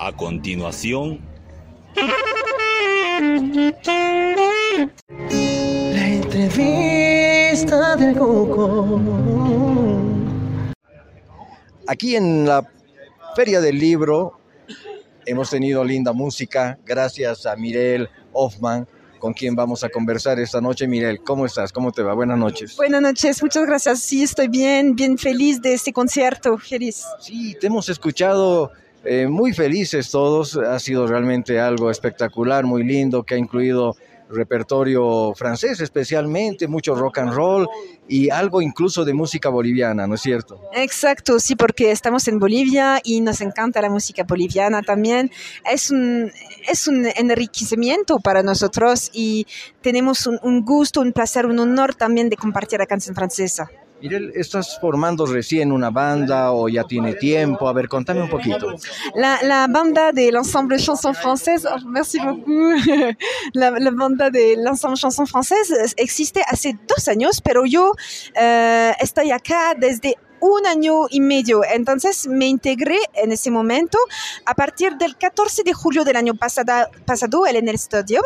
A continuación, La entrevista del Coco. Aquí en la Feria del Libro hemos tenido linda música gracias a Mirel Hoffman, con quien vamos a conversar esta noche. Mirel, ¿cómo estás? ¿Cómo te va? Buenas noches. Buenas noches, muchas gracias. Sí, estoy bien, bien feliz de este concierto, feliz. Sí, te hemos escuchado eh, muy felices todos. Ha sido realmente algo espectacular, muy lindo, que ha incluido repertorio francés especialmente, mucho rock and roll y algo incluso de música boliviana, ¿no es cierto? Exacto, sí, porque estamos en Bolivia y nos encanta la música boliviana también. Es un, es un enriquecimiento para nosotros y tenemos un, un gusto, un placer, un honor también de compartir la canción francesa. Mirel, ¿estás formando recién una banda o ya tiene tiempo? A ver, contame un poquito. La, banda de l'ensemble chanson française, oh, beaucoup. La, la banda de l'ensemble chanson française existe hace dos años, pero yo eh, estoy acá desde un año y medio. Entonces me integré en ese momento a partir del 14 de julio del año pasado, pasado en el estudio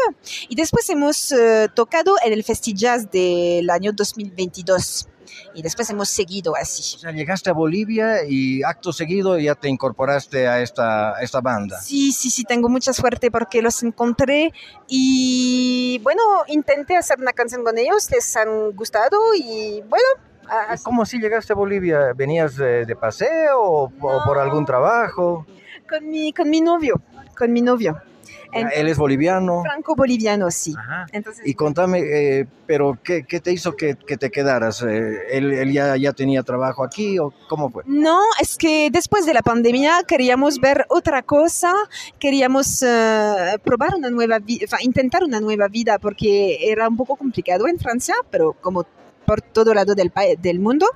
y después hemos eh, tocado en el Festi Jazz del año 2022 y después hemos seguido así. O sea, llegaste a Bolivia y acto seguido ya te incorporaste a esta, a esta banda. Sí, sí, sí, tengo mucha suerte porque los encontré y bueno, intenté hacer una canción con ellos, les han gustado y bueno. A- así. ¿Cómo así llegaste a Bolivia? ¿Venías de, de paseo o, o por algún trabajo? Con mi, con mi novio, con mi novio. En- Él es boliviano. Franco-boliviano, sí. Entonces, Y contame, eh, pero ¿qué, qué te hizo que, que te quedaras? Eh, ¿Él, él ya, ya tenía trabajo aquí o cómo fue? No, es que después de la pandemia queríamos ver otra cosa, queríamos eh, probar una nueva vida, intentar una nueva vida, porque era un poco complicado en Francia, pero como por todo lado del, del mundo.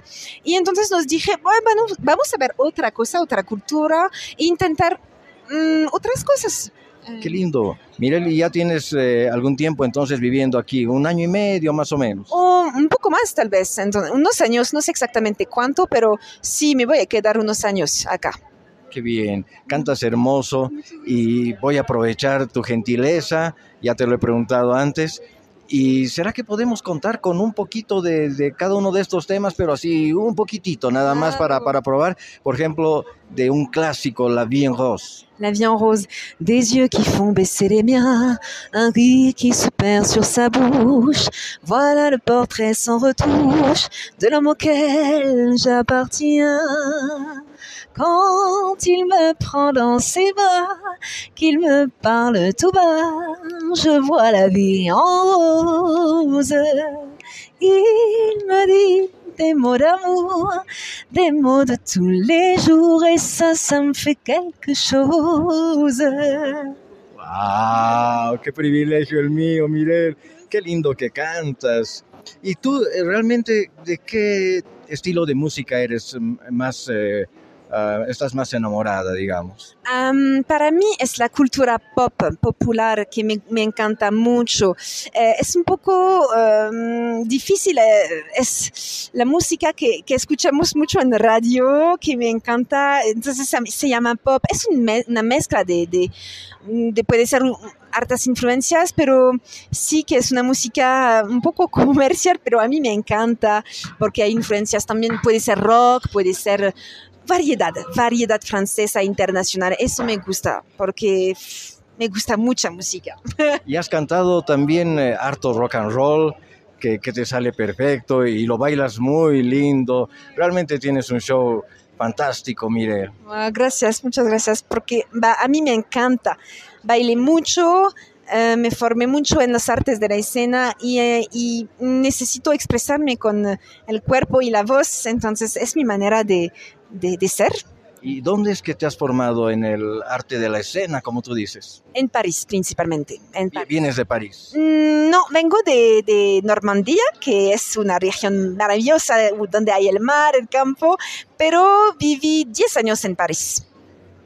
Y entonces nos dije, bueno, vamos a ver otra cosa, otra cultura, e intentar mm, otras cosas. Qué lindo. Mirel, ¿y ya tienes eh, algún tiempo entonces viviendo aquí? ¿Un año y medio más o menos? O un poco más tal vez, entonces, unos años, no sé exactamente cuánto, pero sí me voy a quedar unos años acá. Qué bien. Cantas hermoso y voy a aprovechar tu gentileza. Ya te lo he preguntado antes. ¿Y será que podemos contar con un poquito de, de cada uno de estos temas, pero así un poquitito, nada más para, para probar? Por ejemplo, de un clásico, La Vie en Rose. La vie en rose, des yeux qui font baisser les miens, un rire qui se perd sur sa bouche. Voilà le portrait sans retouche de l'homme auquel j'appartiens. Quand il me prend dans ses bras, qu'il me parle tout bas, je vois la vie en rose. Il me dit des mots d'amour, des mots de tous les jours, et ça, ça me fait quelque chose. ¡Wow! ¡Qué privilegio el mío, Mirel! ¡Qué lindo que cantas! ¿Y tú eh, realmente de qué estilo de música eres mm, más, eh, ah, estás más enamorada, digamos? Am, para mí es la cultura pop popular que me, encanta mucho. Eh, es un poco difícil, eh, es la música que, que escuchamos mucho en radio, que me encanta, entonces se, llama pop. Es una mezcla de, de, de puede ser un- hartas influencias, pero sí que es una música un poco comercial, pero a mí me encanta porque hay influencias también, puede ser rock, puede ser variedad, variedad francesa internacional. Eso me gusta porque me gusta mucha música. Y has cantado también eh, harto rock and roll, que, que te sale perfecto y lo bailas muy lindo. Realmente tienes un show fantástico, Mirel. Ah, gracias, muchas gracias, porque a mí me encanta. Bailé mucho, eh, me formé mucho en las artes de la escena y, eh, y necesito expresarme con el cuerpo y la voz, entonces es mi manera de, de, de ser. ¿Y dónde es que te has formado en el arte de la escena, como tú dices? En París principalmente. En París. Vienes de París. Mm, No, vengo de, de Normandía, que es una región maravillosa donde hay el mar, el campo, pero viví 10 años en París.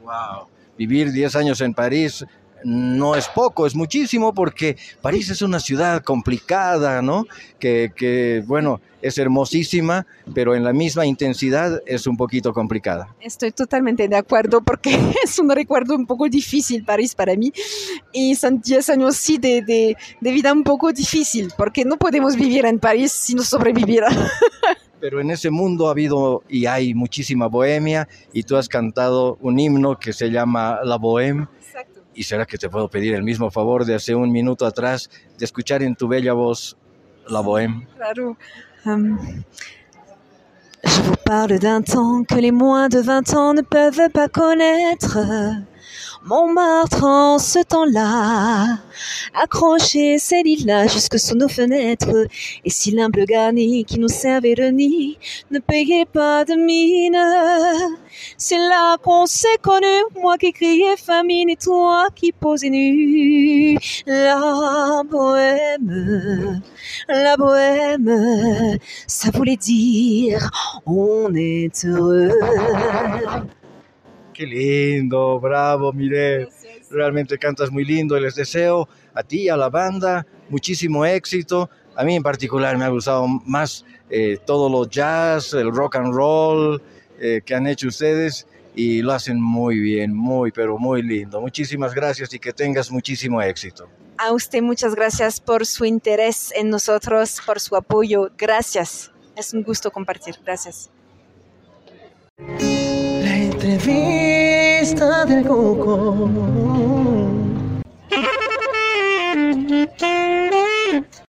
Wow. Vivir 10 años en París no es poco, es muchísimo porque París es una ciudad complicada, ¿no? Que, que, bueno, es hermosísima, pero en la misma intensidad es un poquito complicada. Estoy totalmente de acuerdo porque es un recuerdo un poco difícil París para mí y son 10 años sí de, de, de vida un poco difícil porque no podemos vivir en París si no sobreviviera. Pero en ese mundo ha habido y hay muchísima bohemia y tú has cantado un himno que se llama La Bohème. ¿Y será que te puedo pedir el mismo favor de hace un minuto atrás de escuchar en tu bella voz La Bohème? Claro. Um, je vous parle d'un temps que les moins de 20 ans ne peuvent pas connaître. Montmartre en ce temps-là, accroché ses lilas jusque sous nos fenêtres, et si l'humble garni qui nous servait de nid ne payait pas de mine, c'est là qu'on s'est connu, moi qui criais famine et toi qui posais nu. La bohème, la bohème, ça voulait dire on est heureux. Qué lindo, bravo, mire. Realmente cantas muy lindo les deseo a ti y a la banda muchísimo éxito. A mí en particular me ha gustado más eh, todo lo jazz, el rock and roll eh, que han hecho ustedes y lo hacen muy bien, muy, pero muy lindo. Muchísimas gracias y que tengas muchísimo éxito. A usted muchas gracias por su interés en nosotros, por su apoyo. Gracias. Es un gusto compartir. Gracias entrevista del Coco.